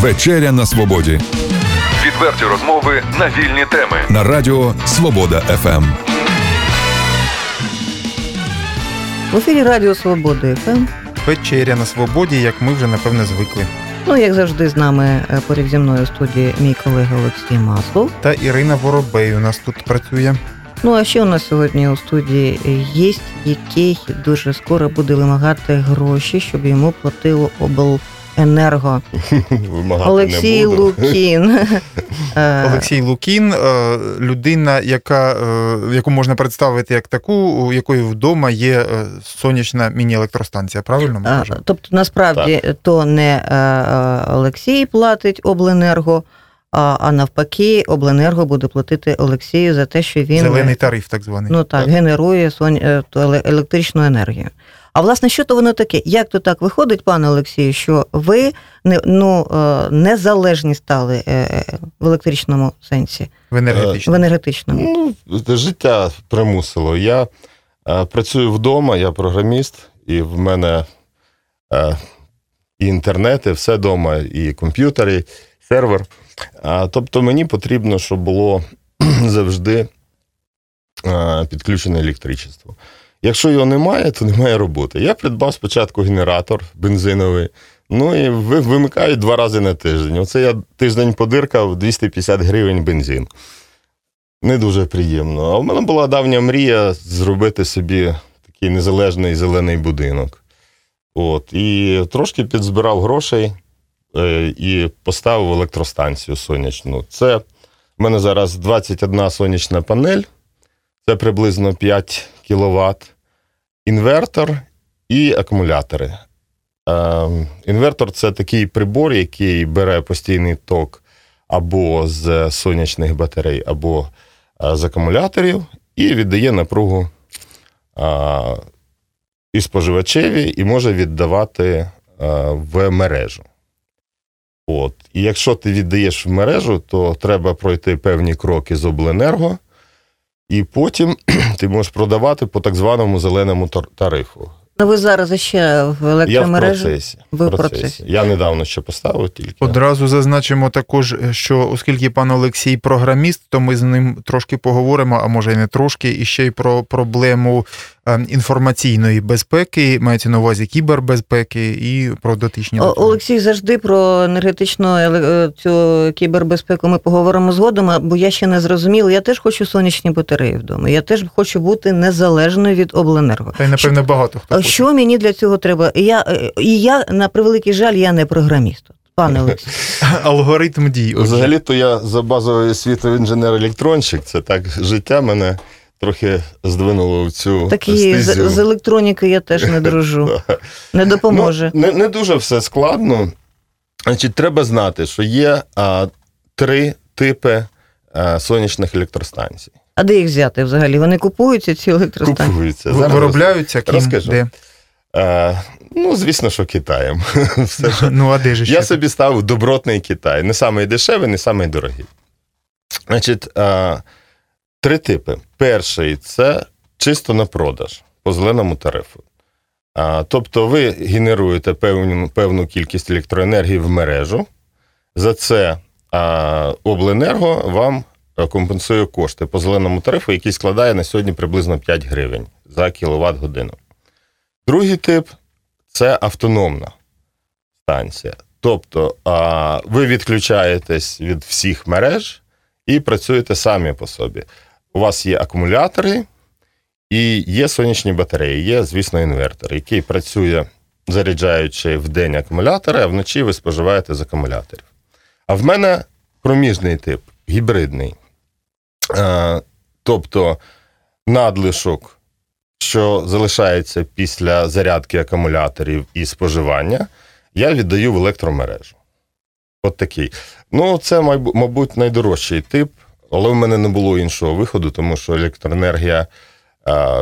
Вечеря на свободі Відверті розмови на вільні теми. на радіо Свобода. ФМ. В ефірі Радіо Свободи ФМ. Вечеря на свободі, як ми вже напевне звикли. Ну, як завжди, з нами е, поряд зі мною в студії мій колега Олексій Маслов. Та Ірина Воробей у нас тут працює. Ну а ще у нас сьогодні у студії є, який дуже скоро буде вимагати гроші, щоб йому платило обленерго. Вимагати Олексій не буду. Лукін. Е, Олексій Лукін, е, людина, яка, е, яку можна представити як таку, у якої вдома є е, сонячна міні-електростанція. Правильно ми Тобто, насправді, то не е, е, Олексій платить обленерго, а, а навпаки, обленерго буде платити Олексію за те, що він Зелений тариф, так званий. ну, так, Так. генерує сон... е, електричну енергію. А власне, що то воно таке? Як то так виходить, пане Олексію, що ви не, ну, е, незалежні стали е, е, в електричному сенсі, в в енергетичному. енергетичному? Ну, життя примусило. Я е, працюю вдома, я програміст, і в мене е, і інтернет, і все вдома, і комп'ютер, і сервер. Тобто мені потрібно, щоб було завжди е, підключене електричество. Якщо його немає, то немає роботи. Я придбав спочатку генератор бензиновий. Ну і ви- вимикаю два рази на тиждень. Оце я тиждень подиркав 250 гривень бензин. Не дуже приємно. А в мене була давня мрія зробити собі такий незалежний зелений будинок. От, і трошки підзбирав грошей е, і поставив електростанцію сонячну. Це в мене зараз 21 сонячна панель, це приблизно 5 кВт, інвертор і акумулятори. Е, інвертор це такий прибор, який бере постійний ток або з сонячних батарей, або е, з акумуляторів, і віддає напругу е, і споживачеві, і може віддавати е, в мережу. От. І якщо ти віддаєш в мережу, то треба пройти певні кроки з обленерго, і потім ти можеш продавати по так званому зеленому тар- тарифу. Ну, ви зараз ще в Я в електромережі? процесі. Ви в процесі. процесі. Я недавно ще поставив тільки. Одразу зазначимо також, що оскільки пан Олексій програміст, то ми з ним трошки поговоримо, а може й не трошки, і ще й про проблему інформаційної безпеки, мається на увазі кібербезпеки і про дотичні. О- Олексій, завжди про енергетичну еле- е, цю кібербезпеку ми поговоримо згодом, бо я ще не зрозуміла. Я теж хочу сонячні батареї вдома. Я теж хочу бути незалежною від обленерго. Та й напевно багато хто А хоче. Що мені для цього треба? Я, е, і я на превеликий жаль, я не програміст. Пане Олексій. алгоритм дій. Взагалі-то я за базовою освітою інженер-електронщик. Це так життя мене трохи здвинуло в цю Так і з, з електроніки я теж не дружу. Не допоможе. Ну, не, не дуже все складно. Значить, треба знати, що є а, три типи а, сонячних електростанцій. А де їх взяти взагалі? Вони купуються ці електростанції? Купуються. Зараз Виробляються ким, розкажу. де? А, ну, звісно, що Китаєм. Все, що Ну, а де ж ще? Я собі ставив добротний Китай. Не самий дешевий, не самий дорогий. Значить, а, три типи. Перший це чисто на продаж по зеленому тарифу. А, тобто ви генеруєте певну, певну кількість електроенергії в мережу. За це а, обленерго вам е, компенсує кошти по зеленому тарифу, який складає на сьогодні приблизно 5 гривень за кіловат годину. Другий тип це автономна станція. Тобто а, ви відключаєтесь від всіх мереж і працюєте самі по собі. У вас є акумулятори і є сонячні батареї, є, звісно, інвертор, який працює, заряджаючи в день акумулятори, а вночі ви споживаєте з акумуляторів. А в мене проміжний тип, гібридний. Тобто надлишок, що залишається після зарядки акумуляторів і споживання, я віддаю в електромережу. От такий. Ну, це, мабуть, найдорожчий тип, але в мене не було іншого виходу, тому що електроенергія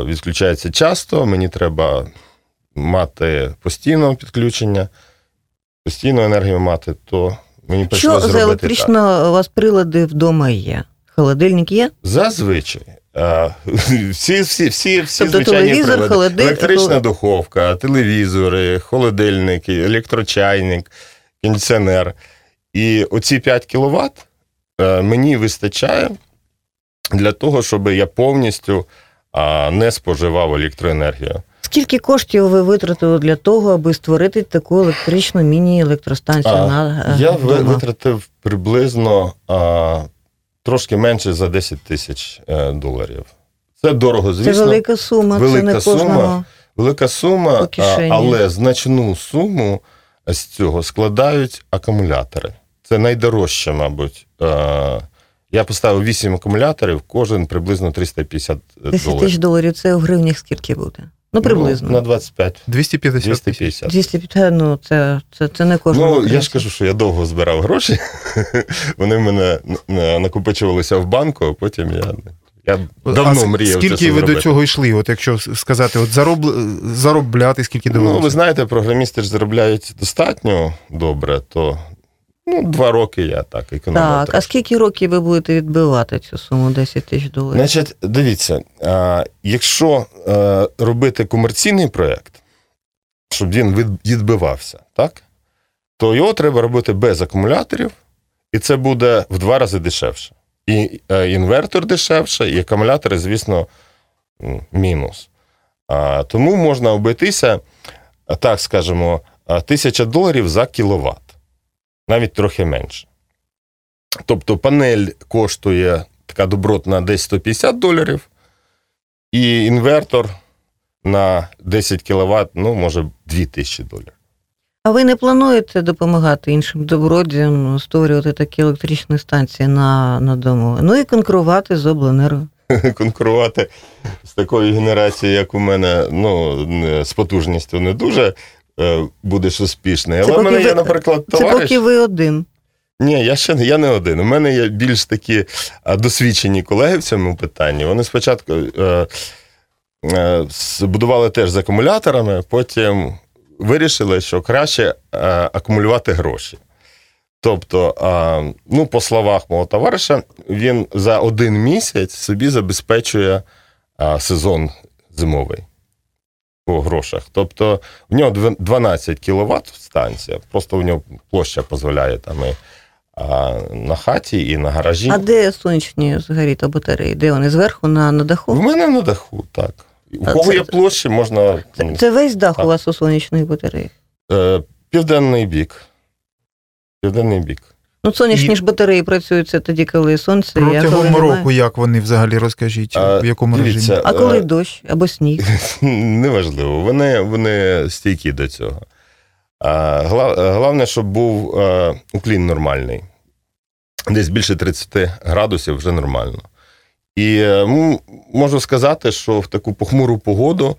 відключається часто. Мені треба мати постійне підключення, постійну енергію мати, то мені Що за електрично у вас прилади вдома є? Холодильник є? Зазвичай. Всі, всі, всі, всі Тобто звичайні телевізор, прилади. холоди- електрична духовка, телевізори, холодильники, електрочайник, кондиціонер. І оці 5 кВт мені вистачає для того, щоб я повністю не споживав електроенергію. Скільки коштів ви витратили для того, аби створити таку електричну міні-електростанцію А, на е, Я вдома? витратив приблизно а, трошки менше за 10 тисяч е, доларів. Це дорого, звісно. Це велика сума, велика це не сума. кожного. Велика сума, а, але значну суму з цього складають акумулятори. Це найдорожче, мабуть. Е, Я поставив 8 акумуляторів, кожен приблизно 350 10 тисяч доларів. доларів це у гривнях скільки буде? Ну, приблизно. Ну, на 25. 250 тисяч. 250. 250, ну це, це, це не кожного. Ну, я ж кажу, що я довго збирав гроші. Вони в мене е, накопичувалися в банку, а потім я, я давно а мріяв. Скільки все ви до цього йшли? От якщо сказати, от зароб... заробляти, скільки Ну, ви знаєте, програмісти ж заробляють достатньо добре, то ну, два роки я так економив. Так, а скільки років ви будете відбивати цю суму 10 тисяч доларів? Значить, дивіться, якщо е, робити комерційний проєкт, щоб він відбивався, так? то його треба робити без акумуляторів, і це буде в два рази дешевше. І е, інвертор дешевше, і акумулятори, звісно, мінус. Тому можна обійтися, так скажемо, а, тисяча доларів за кіловат, навіть трохи менше. Тобто панель коштує така добротна десь 150 доларів, і інвертор на 10 кВт, ну, може, 2000 доларів. А ви не плануєте допомагати іншим добродіям створювати такі електричні станції на, на дому? Ну і конкурувати з обленерго. Конкурувати з такою генерацією, як у мене, ну, з потужністю не дуже будеш успішний. Але Це в мене поки є, ви- наприклад, Це товариш. поки ви один. Ні, я ще я не один. У мене є більш такі досвідчені колеги в цьому питанні. Вони спочатку е, е, збудували теж з акумуляторами, потім вирішили, що краще е, акумулювати гроші. Тобто, е, ну, по словах мого товариша, він за один місяць собі забезпечує е, сезон зимовий по грошах. Тобто в нього 12 кВт станція, просто в нього площа дозволяє там і а, на хаті, і на гаражі. А де сонячні взагалі та батареї? Де вони? Зверху на, на В даху? мене на даху, так. У кого це- є площі, можна. Це, це весь дах Так. у вас у сонячних батареях? Е, південний бік. Південний бік. Ну, сонячні І- ж батареї працюють це тоді, коли сонце, є, а коли Протягом немає. року, як вони взагалі розкажіть, А, в якому дивіться, режимі? А коли Е, дощ або сніг? Неважливо, вони, вони стійкі до цього. А, гла- головне, щоб був е, уклін нормальний. Десь більше 30 градусів вже нормально. І м, можу сказати, що в таку похмуру погоду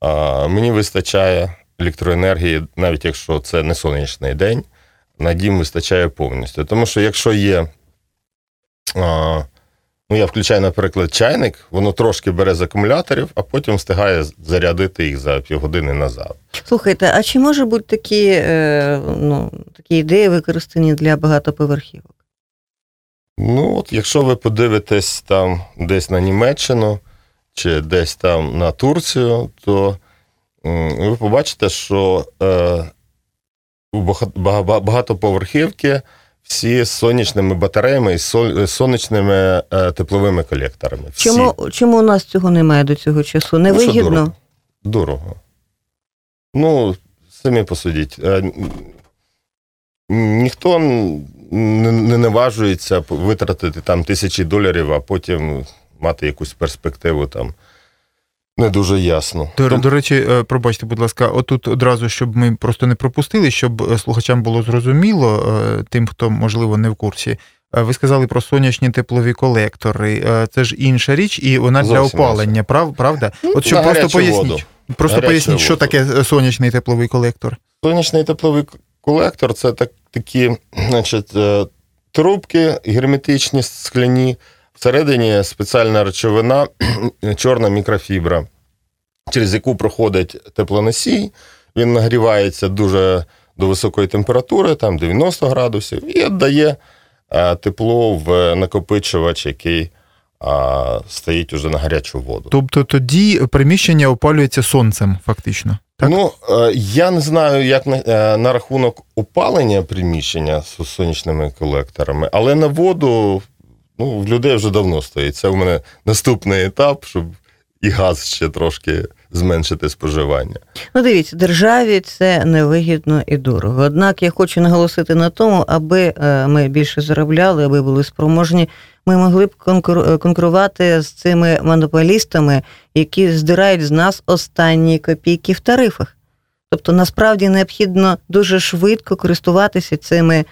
а, мені вистачає електроенергії, навіть якщо це не сонячний день, на дім вистачає повністю. Тому що якщо є. А, Ну, я включаю, наприклад, чайник, воно трошки бере з акумуляторів, а потім встигає зарядити їх за півгодини назад. Слухайте, а чи може бути такі, е, ну, такі ідеї використані для багатоповерхівок? Ну, от якщо ви подивитесь там десь на Німеччину чи десь там на Турцію, то ви побачите, що е, багатоповерхівки всі з сонячними батареями і з сонячними е, тепловими колекторами. Всі. Чому, чому у нас цього немає до цього часу? Ну, Невигідно? дорого. Дорого. Ну, самі посудіть. Е, Ніхто не наважується витратити там тисячі доларів, а потім мати якусь перспективу там. Не дуже ясно. До, Том- до речі, е, пробачте, будь ласка, отут одразу, щоб ми просто не пропустили, щоб е, слухачам було зрозуміло, е, тим, хто, можливо, не в курсі. Ви сказали про сонячні теплові колектори. Це ж інша річ, і вона для Зовсім опалення, прав, правда? Ну, От щоб просто поясніть. воду. Просто Гарячу поясніть, що воду. таке е, сонячний тепловий колектор. Сонячний тепловий колектор це так, такі значить, трубки герметичні, скляні. Всередині спеціальна речовина, чорна мікрофібра, через яку проходить теплоносій. Він нагрівається дуже до високої температури, там 90 градусів, і віддає е, тепло в накопичувач, який а, стоїть уже на гарячу воду. Тобто тоді приміщення опалюється сонцем, фактично. Так? Ну, е, я не знаю, як на, е, на рахунок опалення приміщення з сонячними колекторами, але на воду ну, в людей вже давно стоїть. Це у мене наступний етап, щоб і газ ще трошки зменшити споживання. Ну, дивіться, державі це невигідно і дорого. Однак я хочу наголосити на тому, аби е, ми більше заробляли, аби були спроможні, ми могли б е, конкурувати з цими монополістами, які здирають з нас останні копійки в тарифах. Тобто, насправді необхідно дуже швидко користуватися цими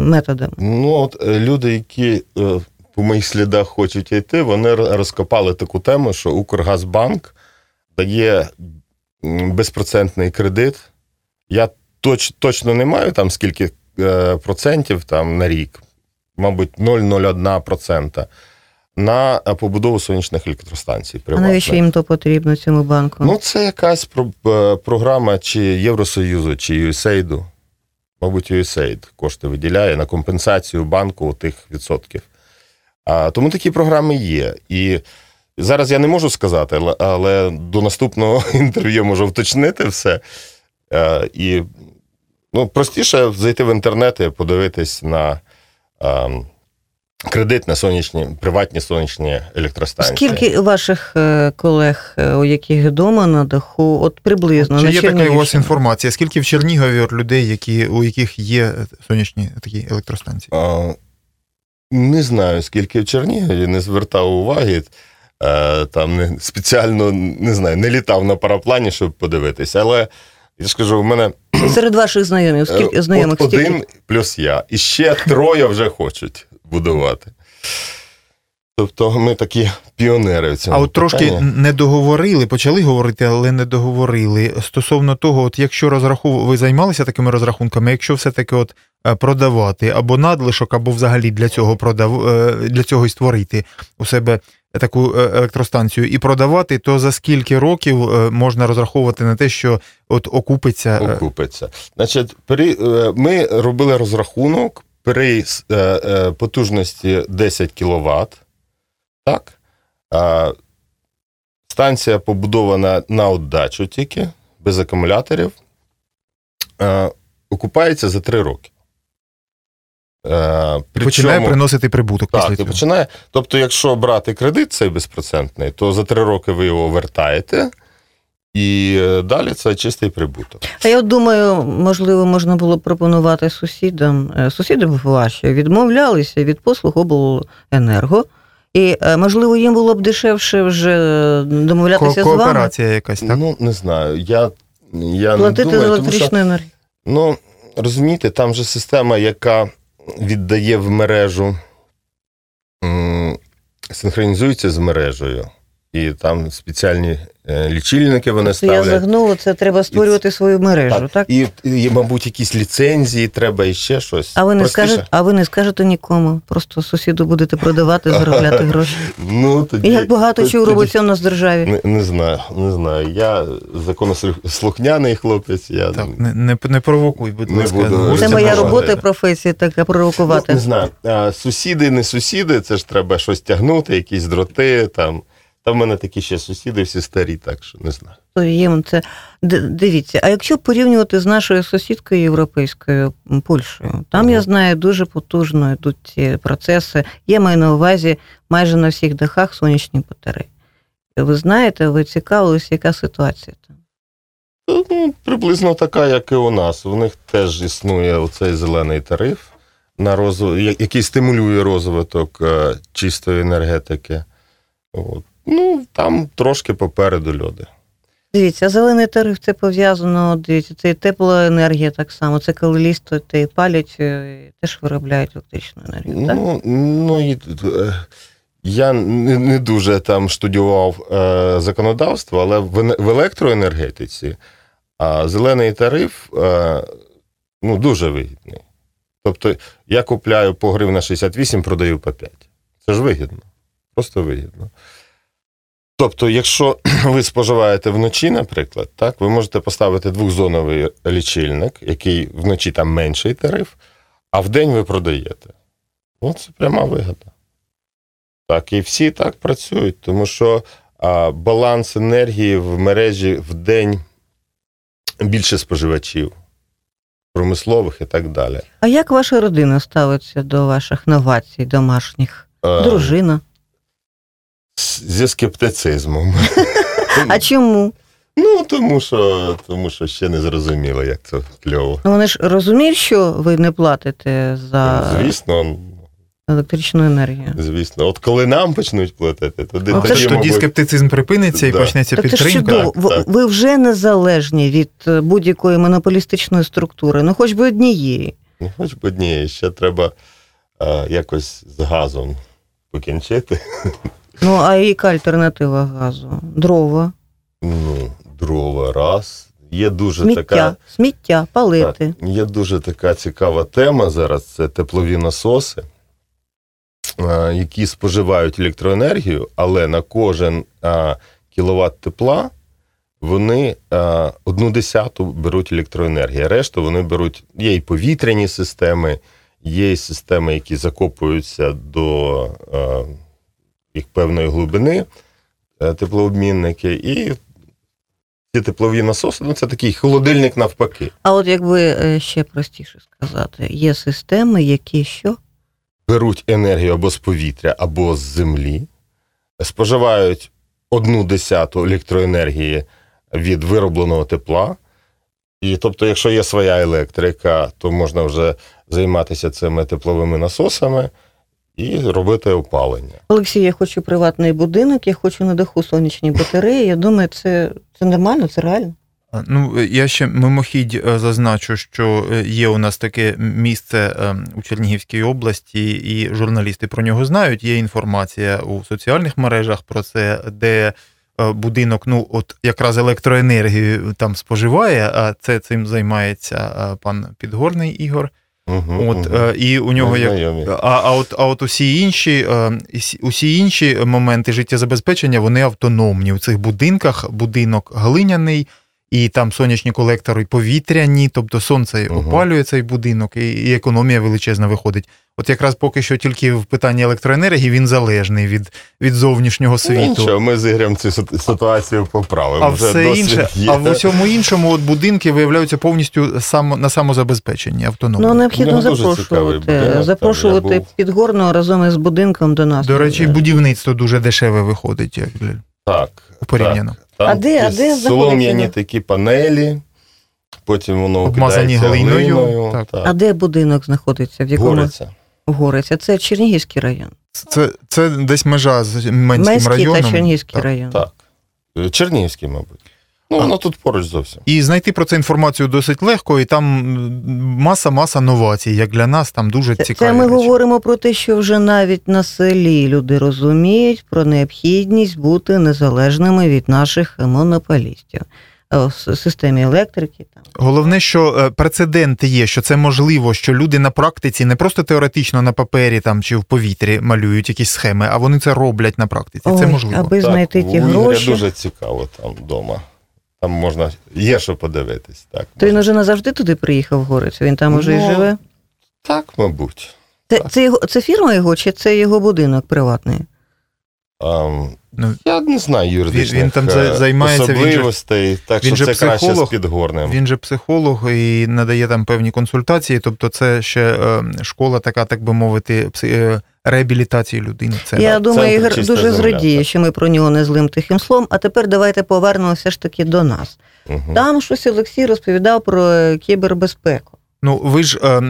методами. Ну, от е, люди, які е, по моїх слідах хочуть йти, вони розкопали таку тему, що Укргазбанк дає безпроцентний кредит. Я точ, точно не маю там скільки е, процентів там на рік, мабуть, 0,01% на е, побудову сонячних електростанцій. А навіщо їм то потрібно цьому банку? Ну, це якась е, програма чи Євросоюзу, чи USAID. Мабуть, USAID кошти виділяє на компенсацію банку тих відсотків. А, тому такі програми є. І зараз я не можу сказати, але- до наступного інтерв'ю можу вточнити все. А, і ну, простіше зайти в інтернет і подивитись на ем, кредит на сонячні, приватні сонячні електростанції. Скільки ваших е, колег, е, у яких вдома на даху, от приблизно Чи на є така у вас інформація? Скільки в Чернігові от людей, які, у яких є сонячні такі електростанції? А, Не знаю, скільки в Чернігові, не звертав уваги. Е, Там не, спеціально не знаю, не літав на параплані, щоб подивитися. Але я ж кажу, у мене Серед ваших знайомих, скільки знайомих один плюс я. І ще троє вже хочуть будувати. Тобто ми такі піонери в цьому. А от трошки не договорили, почали говорити, але не договорили. Стосовно того, от якщо розрахов... ви займалися такими розрахунками, якщо все-таки от е, продавати або надлишок, або взагалі для цього продав... е, для цього і створити у себе таку е, електростанцію і продавати, то за скільки років можна розраховувати на те, що от окупиться окупиться. Значить, при, ми робили розрахунок при е, е, потужності 10 кВт. Так? Станція побудована на отдачу тільки, без акумуляторів. Окупається за 3 роки. Е, і починає причому- приносити прибуток так, після цього. починає. Тобто, якщо брати кредит цей безпроцентний, то за 3 роки ви його вертаєте, і е, далі це чистий прибуток. А я думаю, можливо, можна було б пропонувати сусідам. е, Сусіди б ваші відмовлялися від послуг обленерго. І, е, можливо, їм було б дешевше вже домовлятися Ко- з вами, Кооперація якась, так? Ну, не знаю. Я, я платити не за думаю, тому що, електричну енергію. ну, розумієте, там же система, яка віддає в мережу, м, синхронізується з мережею. І там спеціальні е, лічильники вони Це я загнула, це треба створювати свою мережу, так? І, і, мабуть, якісь ліцензії, треба і ще щось. А ви не Простіше. скажете, а ви не скажете нікому. Просто сусіду будете продавати, заробляти гроші. Ну, тоді, І як багато чого робиться у нас в державі. Не, не знаю, не знаю. Я законослухняний хлопець. Я Так, не, не, не провокуй, будь Не ласка. буду. Це Це моя робота і професія така Ну, провокувати. не знаю. А, Сусіди, не сусіди, це ж треба щось тягнути, якісь дроти. Там. Та в мене такі ще сусіди, всі старі, так що не знаю. То їм це дивіться. А якщо порівнювати з нашою сусідкою європейською Польщею, там я знаю дуже потужно йдуть ці процеси. Я маю на увазі майже на всіх дахах сонячні батареї. Ви знаєте, ви цікавилися, яка ситуація там? Ну, приблизно така, як і у нас. У них теж існує оцей зелений тариф, на розв... який стимулює розвиток е, чистої енергетики. От. Ну, там трошки попереду люди. Дивіться, зелений тариф це пов'язано, дивіться, це і теплоенергія так само, це коли ліс, то те і палять, е, і теж виробляють електричну енергію. Так? Ну, ну і, е, я не, не дуже там штудіював е, законодавство, але в, в електроенергетиці а зелений тариф е, ну, дуже вигідний. Тобто я купляю по гривна 68, продаю по 5. Це ж вигідно. Просто вигідно. Тобто, якщо ви споживаєте вночі, наприклад, так, ви можете поставити двохзоновий лічильник, який вночі там менший тариф, а вдень ви продаєте. Ну, це пряма вигода. Так, і всі так працюють, тому що а, баланс енергії в мережі в день більше споживачів, промислових і так далі. А як ваша родина ставиться до ваших новацій домашніх? Е, Дружина. З- Зі скептицизмом. А чому? Ну, тому що, тому що ще не зрозуміло, як це кльово. Ну, вони ж розуміють, що ви не платите за Звісно, електричну енергію. звісно. От коли нам почнуть платити, тоді, Ну, це Тоді, скептицизм припиниться і Да. почнеться Так підтримка. Ви- так. Ви вже незалежні від е, будь-якої монополістичної структури, ну хоч би однієї. Ну, хоч б однієї, ще треба е, якось з газом покінчити. Ну, а яка альтернатива газу? Дрова, Ну, дрова раз. Є дуже сміття, така. сміття, палити. Так, є дуже така цікава тема зараз. Це теплові насоси, які споживають електроенергію, але на кожен кіловат тепла вони одну десяту беруть електроенергії. Решту вони беруть. Є і повітряні системи, є і системи, які закопуються до їх певної глибини, е, теплообмінники, і ці теплові насоси ну, це такий холодильник навпаки. А от якби е, ще простіше сказати, є системи, які що? беруть енергію або з повітря, або з землі, споживають одну десяту електроенергії від виробленого тепла. І тобто, якщо є своя електрика, то можна вже займатися цими тепловими насосами і робити опалення. Олексій, я хочу приватний будинок, я хочу на даху сонячні батареї. Я думаю, це, це нормально, це реально. Ну, я ще мимохідь е, зазначу, що е, є у нас таке місце е, у Чернігівській області, і журналісти про нього знають. Є інформація у соціальних мережах про це, де будинок, ну, от якраз електроенергію там споживає, а це цим займається пан Підгорний Ігор. Угу, От, е, і у нього як а, а от а от усі інші, е, усі інші моменти життєзабезпечення вони автономні. У цих будинках будинок глиняний, і там сонячні колектори повітряні, тобто сонце Мгм. опалює цей будинок, і, і економія величезна виходить. От якраз поки що тільки в питанні електроенергії він залежний від, від зовнішнього Ну, світу. нічого, ми з Ігорем цю ситуацію поправимо. А Вже все інше, є. а в усьому іншому от будинки виявляються повністю само, на самозабезпеченні автономні. Ну, необхідно нього запрошувати, запрошувати був. підгорного разом із будинком до нас. До речі, будівництво дуже дешеве виходить, як Так. порівняно. Там А де- а де солом'яні такі панелі, потім воно Обмазані глиною, глиною. так. А де будинок знаходиться? В якому Гориця. Гориця? Це Чернігівський район. Це, це десь межа з Менським Менський районом. та Чернігівський Так. район. Так. Чернігівський, мабуть. Ну, воно тут поруч зовсім. І знайти про це інформацію досить легко, і там маса-маса новацій. Як для нас, там дуже Це, цікаві. це ми речі. говоримо про те, що вже навіть на селі люди розуміють про необхідність бути незалежними від наших монополістів Е, в системі електрики. Там. Головне, що е, прецеденти є, що це можливо, що люди на практиці не просто теоретично на папері там чи в повітрі малюють якісь схеми, а вони це роблять на практиці. це можливо. аби знайти у ті гроші. дуже цікаво там вдома. Там можна, є що подивитись. Так, То він можна. уже назавжди туди приїхав в Горицю, він там уже і Ну, живе. так мабуть. Це, це, його, це фірма його чи це його будинок приватний? Ну, я не знаю юридичних Він- він там е, за- займається, він же- особливостей, так він що же це краще психолог, з підгорним. Він же психолог і надає там певні консультації, тобто це ще е, школа така, так би мовити, пси- е, реабілітації людини. Це Я так, думаю, Ігор дуже земля», зрадіє, так. що ми про нього не злим тихим словом. А тепер давайте повернемося ж таки до нас. Мгм. Там щось Олексій розповідав про кібербезпеку. Ну, ви ж.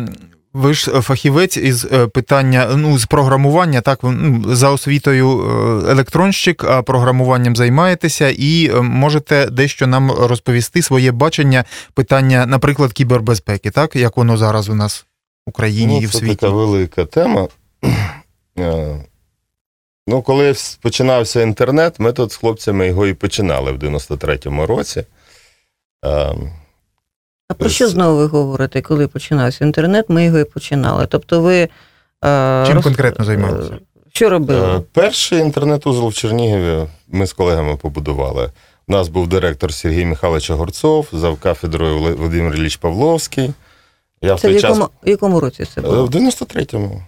Ем, Ви ж фахівець із е, питання ну з програмування, так ну, за освітою е, електронщик, а програмуванням займаєтеся, і е, можете дещо нам розповісти своє бачення питання, наприклад, кібербезпеки, так як воно зараз у нас в Україні ну, і в це світі. така велика тема. Е, Ну, коли починався інтернет, ми тут з хлопцями його і починали в 93-му році. А про що знову ви говорите, коли починався інтернет? Ми його і починали. Тобто, ви е, Чим роз- конкретно займалися? е, Що робили? Е, Перший інтернет-узол в Чернігові ми з колегами побудували. У нас був директор Сергій Михайлович Огурцов, зав кафедрою Володимир Ілліч Павловський. Я Це в той час якому, в якому році це було? В 93-му.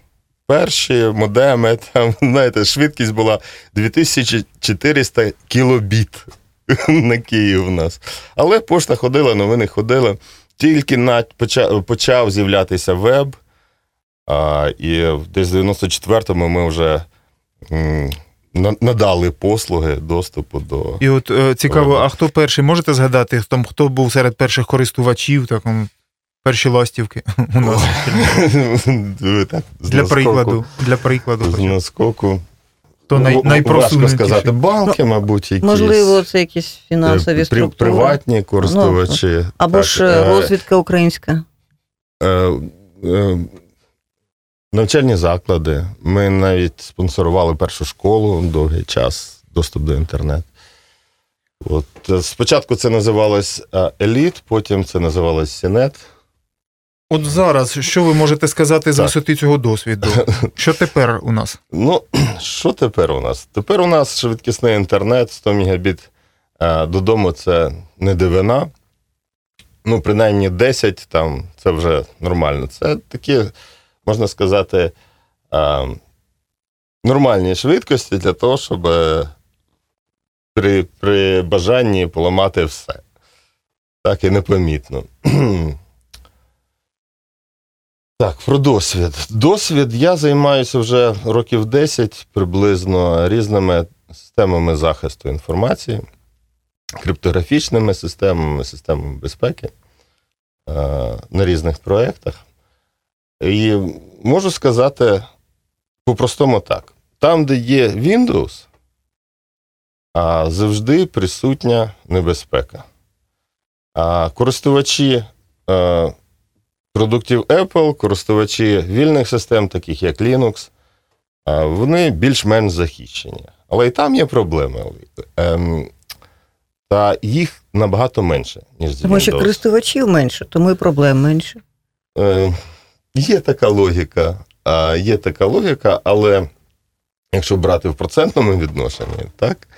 Перші модеми, там, знаєте, швидкість була 2400 кілобіт. на Київ у нас. Але пошта ходила, новини ходили. Тільки на, почав, почав з'являтися веб, а, і десь в 94-му ми вже м, надали послуги доступу до. І от е, цікаво, а хто перший? Можете згадати, там, хто був серед перших користувачів, так, перші ластівки у нас? Так, Для прикладу. Для прикладу. З наскоку. То най, Ну, найпросунутіші. Важко сказати, банки, мабуть, якісь. Можливо, це якісь фінансові При- структури. приватні користувачі. Або Так, ж е, е, розвідка українська. е, е, навчальні заклади. Ми навіть спонсорували першу школу довгий час, доступ до інтернету. От, е, спочатку це називалось е, Еліт, потім це називалось Сінет. От зараз, що ви можете сказати з висоти цього досвіду? Що тепер у нас? Ну, що тепер у нас? Тепер у нас швидкісний інтернет, 100 мегабіт е, додому це не дивина. Ну, принаймні 10 там це вже нормально. Це такі, можна сказати, е, нормальні швидкості для того, щоб е, при, при бажанні поламати все. Так і непомітно. Так, про досвід. Досвід я займаюся вже років 10 приблизно різними системами захисту інформації, криптографічними системами, системами безпеки е, на різних проєктах. І можу сказати по-простому так: там, де є Windows, завжди присутня небезпека. А користувачі. е, продуктів Apple, користувачі вільних систем, таких як Linux, вони більш-менш захищені. Але і там є проблеми. Ем, Та їх набагато менше, ніж Тому що користувачів менше, тому і проблем менше. Е, Є така логіка, є така логіка, але якщо брати в процентному відношенні, так,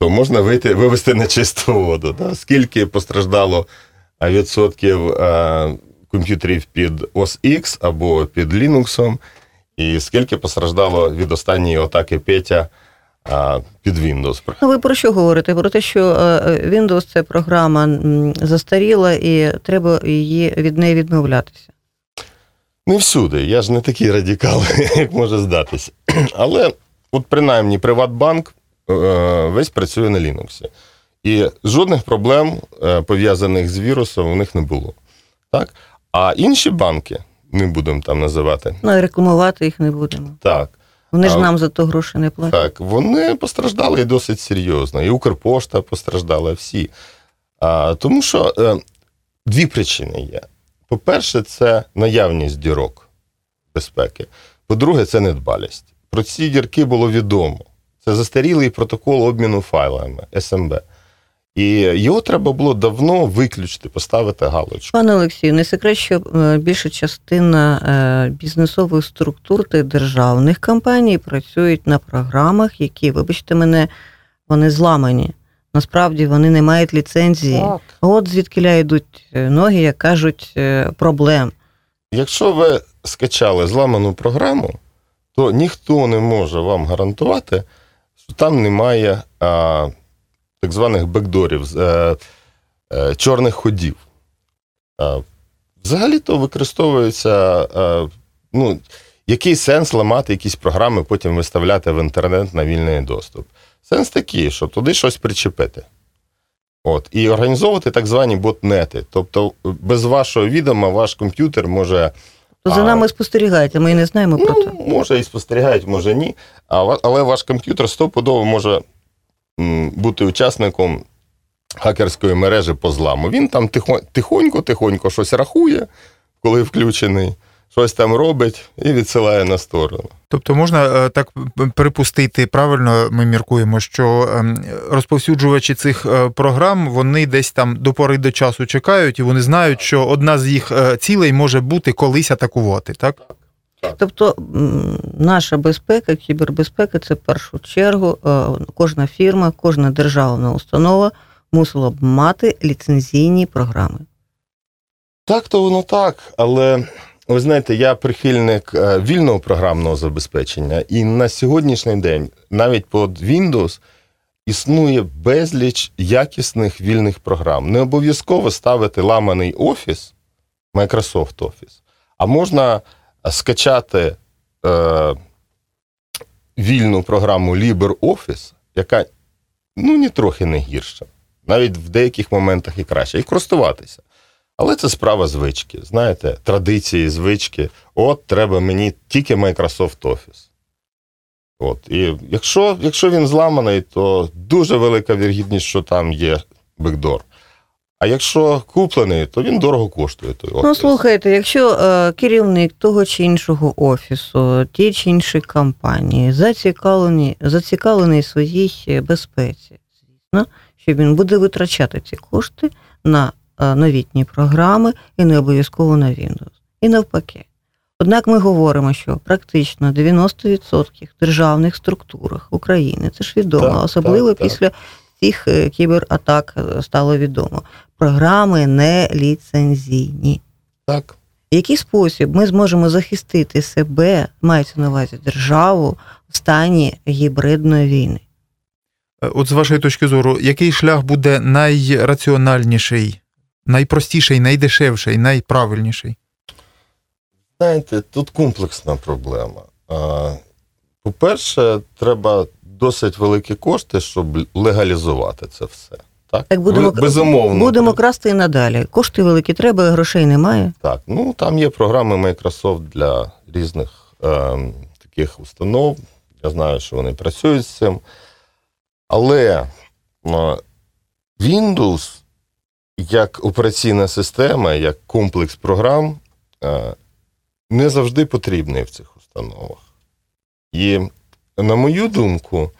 то можна вийти, вивести на чисту воду. Да? Скільки постраждало відсотків комп'ютерів під OS X або під Linux, і скільки постраждало від останньої атаки Петя під Windows. Ну, ви про що говорите? Про те, що е, Windows це програма застаріла і треба її від неї відмовлятися. Не всюди. Я ж не такий радикал, як може здатися. Але, от принаймні, Приватбанк е, весь працює на Linux. І жодних проблем, е, пов'язаних з вірусом, у них не було. Так? А інші банки, не будемо там називати, Ну і рекламувати їх не будемо. так, Вони ж нам за то гроші не платять. так, вони постраждали досить серйозно. І Укрпошта постраждала всі. А, тому що е, дві причини є. По-перше, це наявність дірок безпеки. По-друге, це недбалість. Про ці дірки було відомо. Це застарілий протокол обміну файлами СМБ. І його треба було давно виключити, поставити галочку. Пане Олексію, не секрет, що е, більша частина е, бізнесових структур та державних компаній працюють на програмах, які, вибачте мене, вони зламані. Насправді вони не мають ліцензії. От звідки йдуть е, ноги, як кажуть, проблем. Якщо ви скачали зламану програму, то ніхто не може вам гарантувати, що там немає а, так званих бекдорів, е, е, чорних ходів. Взагалі-то використовується. е, ну, який сенс ламати якісь програми, потім виставляти в інтернет на вільний доступ? Сенс такий, що туди щось причепити. От, і організовувати так звані ботнети. Тобто, без вашого відома ваш комп'ютер може за А- нами спостерігаєте, ми і не знаємо про це. Ну, може і спостерігають, може ні. Але ваш комп'ютер стопудово може бути учасником хакерської мережі по зламу. Він там тихо- тихонько-тихонько щось рахує, коли включений, щось там робить і відсилає на сторону. Тобто можна е, так припустити, правильно ми міркуємо, що ем, розповсюджувачі цих е, програм вони десь там до пори до часу чекають, і вони знають, що одна з їх е, цілей може бути колись атакувати, так? Тобто наша безпека, кібербезпека це в першу чергу е, кожна фірма, кожна державна установа мусила б мати ліцензійні програми. Так, то воно так, але ви знаєте, я прихильник е, вільного програмного забезпечення, і на сьогоднішній день навіть під Windows існує безліч якісних вільних програм. Не обов'язково ставити ламаний офіс, Microsoft Office, а можна скачати е, вільну програму LibreOffice, яка ну, ні трохи не гірша, навіть в деяких моментах і краще, і користуватися. Але це справа звички. Знаєте, традиції, звички. От треба мені тільки Microsoft Office. От. І якщо, якщо він зламаний, то дуже велика вірогідність, що там є бекдор. А якщо куплений, то він дорого коштує. Той Ну, слухайте, якщо е, керівник того чи іншого офісу, ті чи інші компанії зацікавлені, зацікавлений своїй безпеці, звісно, що він буде витрачати ці кошти на е, новітні програми і не обов'язково на Windows. І навпаки. Однак ми говоримо, що практично 90% державних структурах України, це ж відомо, Так, особливо так, так. після цих е, кібератак е, стало відомо. Програми не ліцензійні. Так. В який спосіб ми зможемо захистити себе, мається на увазі державу, в стані гібридної війни? Е, От з вашої точки зору, який шлях буде найраціональніший, найпростіший, найдешевший, найправильніший? Знаєте, тут комплексна проблема. По-перше, треба досить великі кошти, щоб легалізувати це все. Так, Так будемо, безумовно. будемо красти і надалі. Кошти великі треба, грошей немає. Так, ну там є програми Microsoft для різних е, таких установ. Я знаю, що вони працюють з цим. Але е, Windows як операційна система, як комплекс програм е, не завжди потрібний в цих установах. І, на мою думку,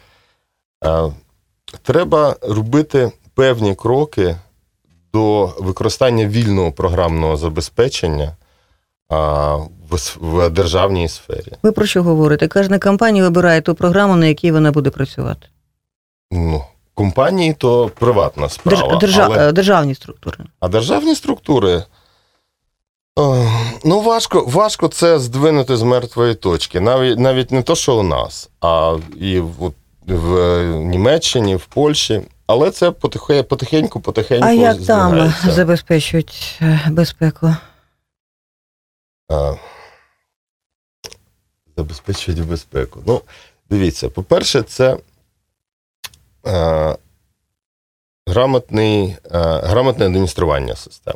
е, треба робити певні кроки до використання вільного програмного забезпечення в, державній сфері. Ви про що говорите? Кожна компанія вибирає ту програму, на якій вона буде працювати. Ну, компанії то приватна справа. Держ, держа- але, е, Державні структури. а державні структури. О, Ну, важко, важко це здвинути з мертвої точки. Навіть, навіть не то, що у нас, а і в, в Німеччині, в Польщі. Але це потихе- потихеньку, потихеньку. А як там забезпечують е, безпеку? А, забезпечують безпеку. Ну, дивіться, по-перше, це е, грамотний, е, грамотне адміністрування систем.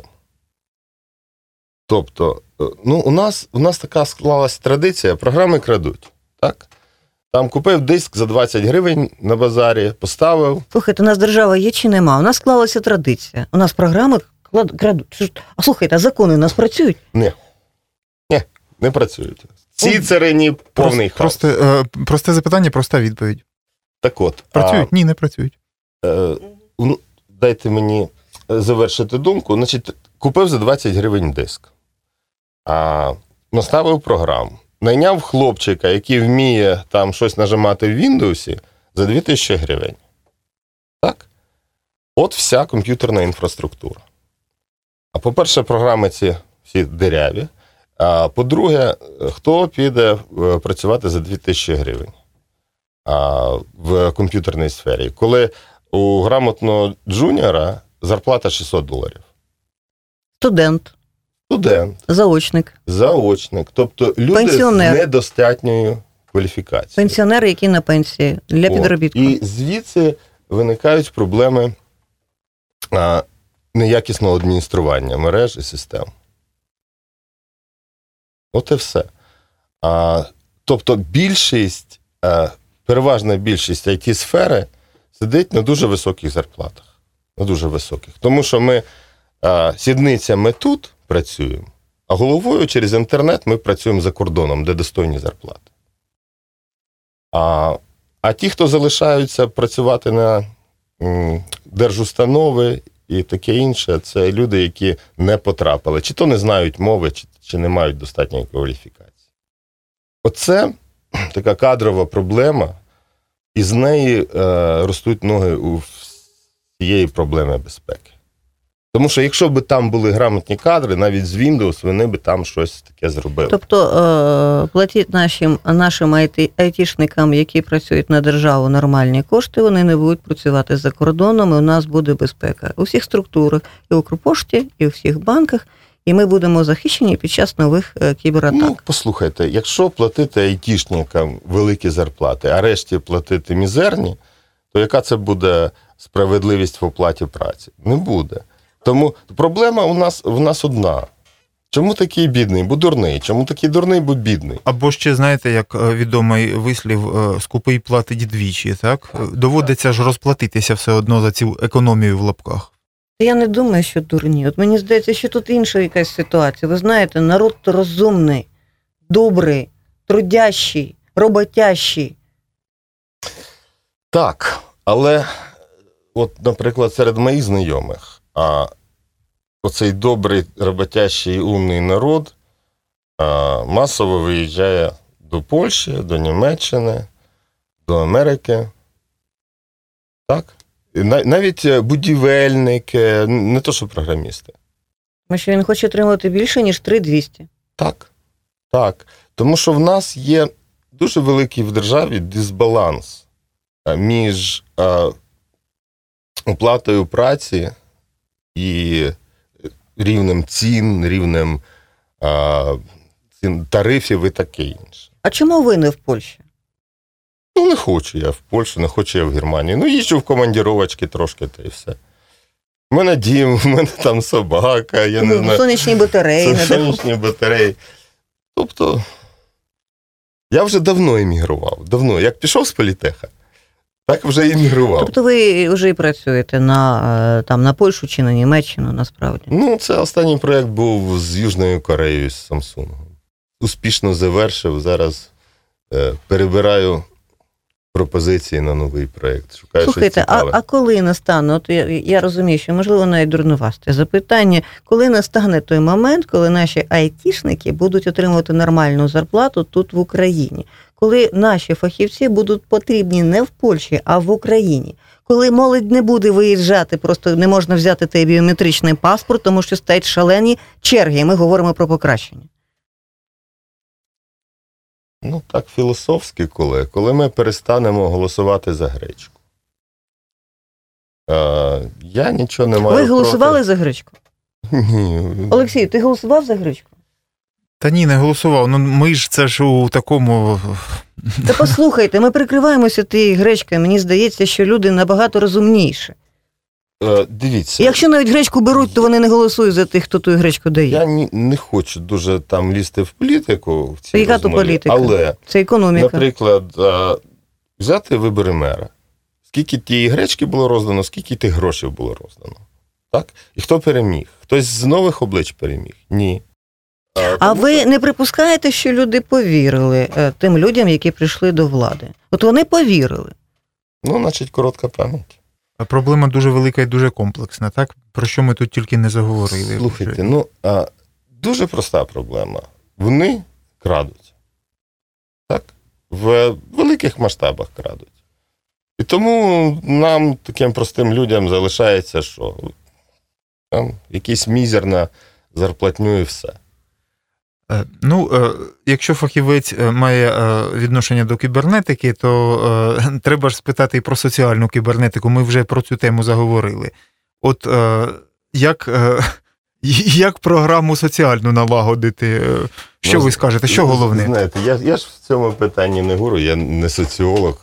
Тобто, е, ну, у нас, у нас така склалась традиція, програми крадуть. Так? Там купив диск за 20 гривень на базарі, поставив. Слухайте, у нас держава є чи нема? У нас склалася традиція. У нас програми крадуть. А слухайте, а закони у нас працюють? Ні, Не працюють. Ці царині повний хаос. Просто, е, просте запитання, проста відповідь. Так от, а, Працюють? Ні, не працюють. Е, ну, дайте мені завершити думку. Значить, купив за 20 гривень диск, а, наставив програму, найняв хлопчика, який вміє там щось нажимати в Windows за 2000 гривень. Так? От вся комп'ютерна інфраструктура. А по-перше, програми ці всі диряві. А по-друге, хто піде е, працювати за 2000 гривень а, в комп'ютерній сфері, коли у грамотного джуніора зарплата 600 доларів. Студент, Студент, заочник, заочник, тобто люди Пенсіонер. з недостатньою кваліфікацією. пенсіонери, які на пенсії для От. підробітку. І звідси виникають проблеми а, неякісного адміністрування мереж і систем. От і все. А, тобто більшість, а, переважна більшість it сфери сидить на дуже високих зарплатах. На дуже високих. Тому що ми а, сідницями тут працюємо, а головою через інтернет ми працюємо за кордоном, де достойні зарплати. А, а ті, хто залишаються працювати на держустанови і таке інше, це люди, які не потрапили, чи то не знають мови, чи, чи не мають достатньої кваліфікації. Оце така кадрова проблема, і з неї е, ростуть ноги у всієї проблеми безпеки. Тому що якщо б там були грамотні кадри, навіть з Windows, вони б там щось таке зробили. Тобто е, платіть нашим, нашим айтішникам, які працюють на державу, нормальні кошти, вони не будуть працювати за кордоном, і у нас буде безпека у всіх структурах, і в Укрпошті, і у всіх банках, і ми будемо захищені під час нових е, кібератак. Ну, послухайте, якщо платити айтішникам великі зарплати, а решті платити мізерні, то яка це буде справедливість в оплаті праці? Не буде. Тому проблема у нас в нас одна. Чому такий бідний, бо дурний? Чому такий дурний, бо бідний? Або ще знаєте, як е, відомий вислів, е, скупий платить двічі, так? Е, Доводиться ж розплатитися все одно за цю економію в лапках. Я не думаю, що дурні. От мені здається, що тут інша якась ситуація. Ви знаєте, народ розумний, добрий, трудящий, роботящий. Так, але, от, наприклад, серед моїх знайомих, а оцей добрий, роботящий, умний народ а, масово виїжджає до Польщі, до Німеччини, до Америки. Так? Навіть е, будівельники, не то, що програмісти. Тому що він хоче отримувати більше, ніж 3200. Так. Так. Тому що в нас є дуже великий в державі дисбаланс між оплатою праці і рівнем цін, рівнем а, цін, тарифів і таке інше. А чому ви не в Польщі? Ну, не хочу я в Польщу, не хочу я в Германію. Ну, їжджу в командіровочки трошки, та й все. У мене дім, у мене там собака, я не Ну, знаю. Сонячні батареї. Сонячні батареї. Тобто, я вже давно емігрував. Давно. Як пішов з політеха, так вже емігрував. Тобто ви вже і працюєте на, е, там, на Польщу чи на Німеччину, насправді. Ну, це останній проєкт був з Южною Кореєю, з Samsung. Успішно завершив. Зараз е, перебираю пропозиції на новий проєкт. Шукаю Слухайте, щось а, а коли настане? От я, я розумію, що можливо навіть дурнувасте запитання, коли настане той момент, коли наші айтішники будуть отримувати нормальну зарплату тут в Україні, коли наші фахівці будуть потрібні не в Польщі, а в Україні. Коли молодь не буде виїжджати, просто не можна взяти той біометричний паспорт, тому що стоять шалені черги. Ми говоримо про покращення. Ну, так філософськи, коли, коли ми перестанемо голосувати за гречку. Е, я нічого не маю. Ви голосували проти. за гречку? Ні. Олексій, ти голосував за гречку? Та ні, не голосував. Ну ми ж це ж у такому. Та послухайте, ми прикриваємося тією гречкою. Мені здається, що люди набагато розумніші. Е, дивіться. Якщо навіть гречку беруть, то вони не голосують за тих, хто ту гречку дає. Я ні, не хочу дуже там лізти в політику в цій Яка то політика? але, Це економіка. наприклад, е, взяти вибори мера. Скільки тієї гречки було роздано, скільки тих грошей було роздано. Так? І хто переміг? Хтось з нових облич переміг? Ні. А ви не припускаєте, що люди повірили е, тим людям, які прийшли до влади? От вони повірили. Ну, значить, коротка пам'ять. Проблема дуже велика і дуже комплексна, так? Про що ми тут тільки не заговорили. Слухайте, ну а, дуже проста проблема. Вони крадуть. Так? В великих масштабах крадуть. І тому нам, таким простим людям, залишається, що там якийсь мізерна зарплатню і все. Е, Ну, е, якщо фахівець е, має відношення до кібернетики, то треба ж спитати і про соціальну кібернетику. Ми вже про цю тему заговорили. От як, як програму соціальну налагодити? Що Ну, ви скажете? Що головне? Знаєте, я, я ж в цьому питанні не говорю, я не соціолог.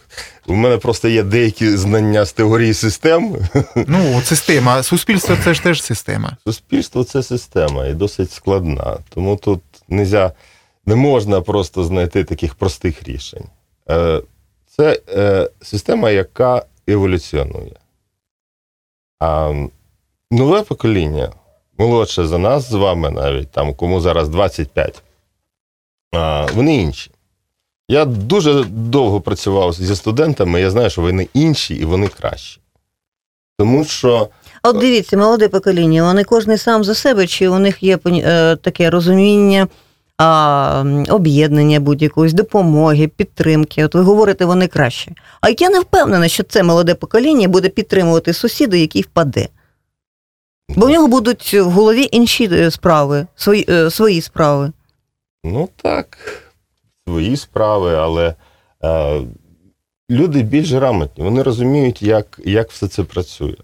У мене просто є деякі знання з теорії систем. Ну, от система. Суспільство це ж теж система. Суспільство це система і досить складна. Тому тут нельзя, не можна просто знайти таких простих рішень. Е, Це е, система, яка еволюціонує. А нове покоління, молодше за нас з вами навіть, там, кому зараз 25, вони інші. Я дуже довго працював зі студентами, я знаю, що вони інші і вони кращі. Тому що А от дивіться, молоде покоління, вони кожен сам за себе, чи у них є е, таке розуміння, а, об'єднання будь-якоїсь допомоги, підтримки. От ви говорите, вони краще. А я не впевнена, що це молоде покоління буде підтримувати сусіда, який впаде. Бо в нього будуть в голові інші е, справи, свої, е, свої справи. Ну так, свої справи, але е, люди більш грамотні, вони розуміють, як, як все це працює.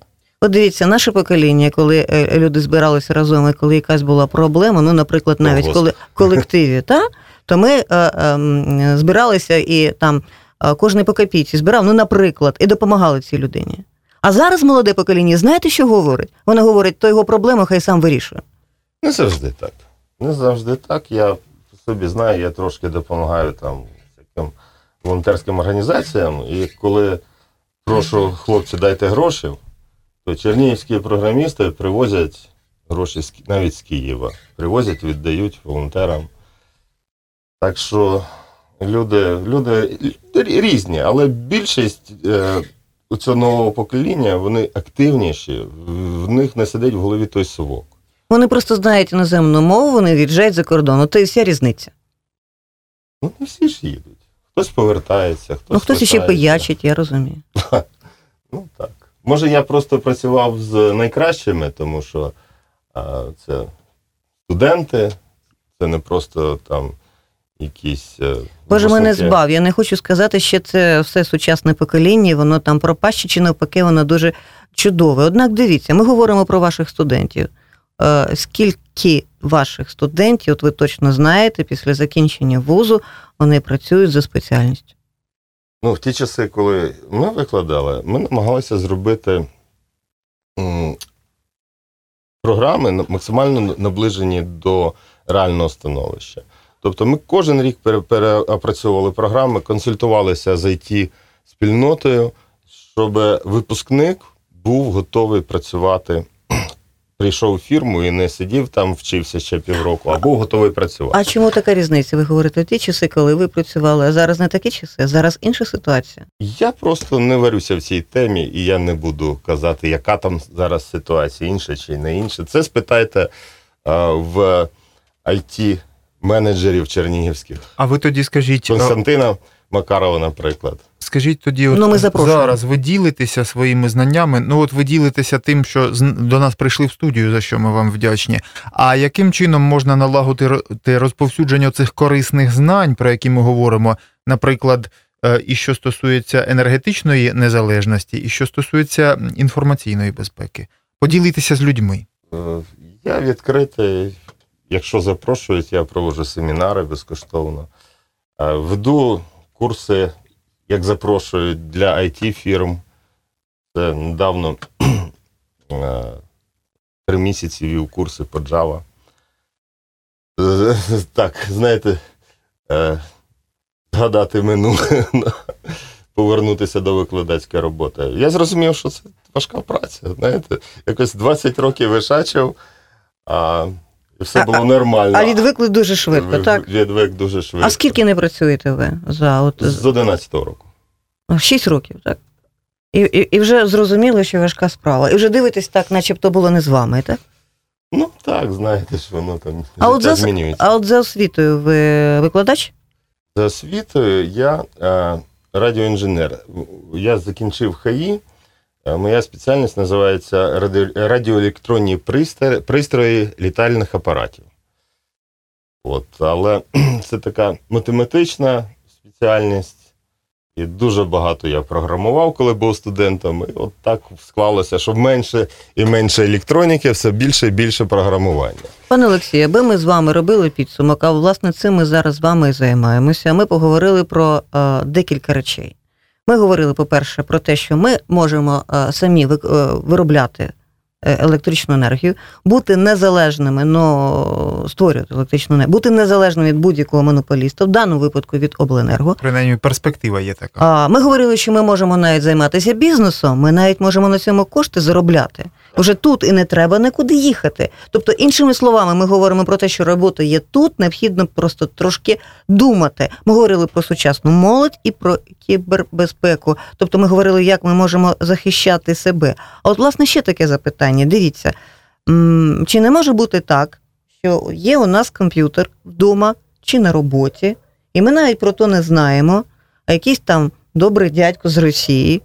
От дивіться, наше покоління, коли е, люди збиралися разом, і коли якась була проблема, ну, наприклад, навіть коли в колективі, та, то ми е, е, збиралися і там е, кожен по копійці збирав, ну, наприклад, і допомагали цій людині. А зараз молоде покоління, знаєте, що говорить? Воно говорить, то його проблему хай сам вирішує. Не завжди так. Не завжди так. Я собі знаю, я трошки допомагаю там всяким волонтерським організаціям. І коли прошу хлопці, дайте гроші, то чернігівські програмісти привозять гроші навіть з Києва. Привозять, віддають волонтерам. Так що люди, люди різні, але більшість е, у цього нового покоління вони активніші, в них не сидить в голові той совок. Вони просто знають іноземну мову, вони від'їжджають за кордон. От і вся різниця. Ну, не всі ж їдуть. Хтось повертається, хтось. ну, хтось лишається. пиячить, я розумію. Ну так. Може, я просто працював з найкращими, тому що а, це студенти, це не просто там якісь. е, Боже, мене збав. Я не хочу сказати, що це все сучасне покоління, воно там пропаще, чи навпаки, воно дуже чудове. Однак дивіться, ми говоримо про ваших студентів. Е, Скільки ваших студентів, от ви точно знаєте, після закінчення вузу вони працюють за спеціальністю? Ну, в ті часи, коли ми викладали, ми намагалися зробити програми максимально наближені до реального становища. Тобто ми кожен рік пере- переопрацьовували програми, консультувалися з it спільнотою, щоб випускник був готовий працювати. Прийшов у фірму і не сидів там, вчився ще півроку, а був готовий працювати. А чому така різниця? Ви говорите ті часи, коли ви працювали, а зараз не такі часи, а зараз інша ситуація. Я просто не варюся в цій темі, і я не буду казати, яка там зараз ситуація, інша чи не інша. Це спитайте а, в it менеджерів чернігівських. А ви тоді скажіть, Константина Макарова, наприклад. Скажіть тоді, от Ну, ми зараз ви ділитеся своїми знаннями. Ну, от ви ділитеся тим, що з- до нас прийшли в студію, за що ми вам вдячні. А яким чином можна налагодити розповсюдження цих корисних знань, про які ми говоримо, наприклад, е, і що стосується енергетичної незалежності, і що стосується інформаційної безпеки? Поділитися з людьми. Е, Я відкритий. Якщо запрошують, я проводжу семінари безкоштовно. Е, Веду курси, як запрошують для it фірм. Це недавно е, три місяці вів курси по Java. Так, знаєте, е, згадати минуле, повернутися до викладацької роботи. Я зрозумів, що це важка праця. Знаєте, якось 20 років вишачив, а і все А- було нормально. А відвикли дуже швидко, так? Відвик дуже швидко. А скільки не працюєте ви за от З 11-го року. Шість років, так? І, і, і вже зрозуміло, що важка справа. І вже дивитесь так, начебто було не з вами, так? Ну так, знаєте ж, воно там А от, за, змінюється. а от за освітою ви викладач? За освітою я е, радіоінженер. Я закінчив ХАІ. Е, Моя спеціальність називається радіоелектронні пристрої, літальних апаратів. От, але це така математична спеціальність. І дуже багато я програмував, коли був студентом. І от так склалося, що менше і менше електроніки, все більше і більше програмування. Пане Олексію, аби ми з вами робили підсумок, а власне цим ми зараз з вами і займаємося. Ми поговорили про е, декілька речей. Ми говорили, по-перше, про те, що ми можемо е, самі е, виробляти е, електричну енергію, бути незалежними, но створювати електричну енергію, бути незалежними від будь-якого монополіста, в даному випадку від обленерго. Принаймні, перспектива є така. А ми говорили, що ми можемо навіть займатися бізнесом, ми навіть можемо на цьому кошти заробляти. Уже тут і не треба нікуди їхати. Тобто, іншими словами, ми говоримо про те, що робота є тут, необхідно просто трошки думати. Ми говорили про сучасну молодь і про кібербезпеку. Тобто, ми говорили, як ми можемо захищати себе. А от, власне, ще таке запитання: дивіться, чи не може бути так, що є у нас комп'ютер вдома чи на роботі, і ми навіть про то не знаємо, а якийсь там добрий дядько з Росії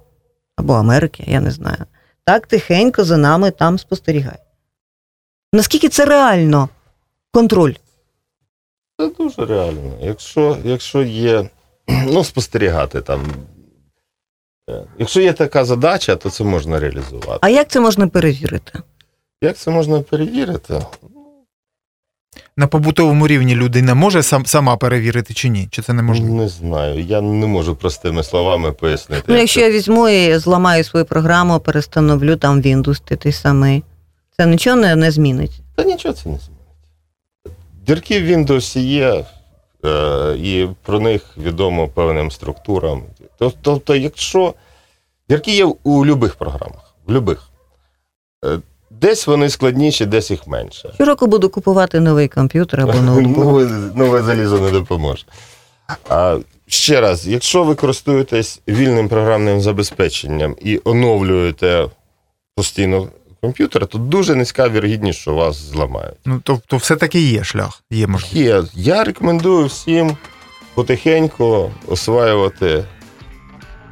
або Америки, я не знаю, так тихенько за нами там спостерігає. Наскільки це реально контроль? Це дуже реально. Якщо, якщо є, ну, спостерігати там. е, Якщо є така задача, то це можна реалізувати. А як це можна перевірити? Як це можна перевірити? На побутовому рівні людина може сам, сама перевірити чи ні? Чи це неможливо? Не знаю. Я не можу простими словами пояснити. Ну, якщо це. я візьму і зламаю свою програму, перестановлю там Windows ти той самий, це нічого не, не змінить. Та нічого це не змінить. Дірки в Windows є, е, і про них відомо певним структурам. Тобто, якщо дірки є у будь-яких програмах, в любих. Десь вони складніші, десь їх менше. Щороку буду купувати новий комп'ютер або ноутбук. Нове, нове залізо не допоможе. А, ще раз, якщо ви користуєтесь вільним програмним забезпеченням і оновлюєте постійно комп'ютер, то дуже низька вірогідність, що вас зламають. Ну, тобто, все-таки є шлях, є можливість. Є. Я рекомендую всім потихеньку осваювати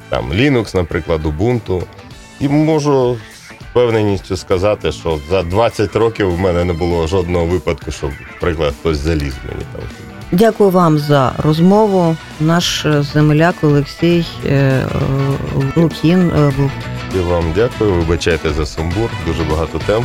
там, Linux, наприклад, Ubuntu. І можу впевненістю сказати, що за 20 років в мене не було жодного випадку, щоб, наприклад, хтось заліз мені там. Дякую вам за розмову. Наш е, земляк Олексій е, е, Лукін е, був. І вам дякую, вибачайте за сумбур, дуже багато тем.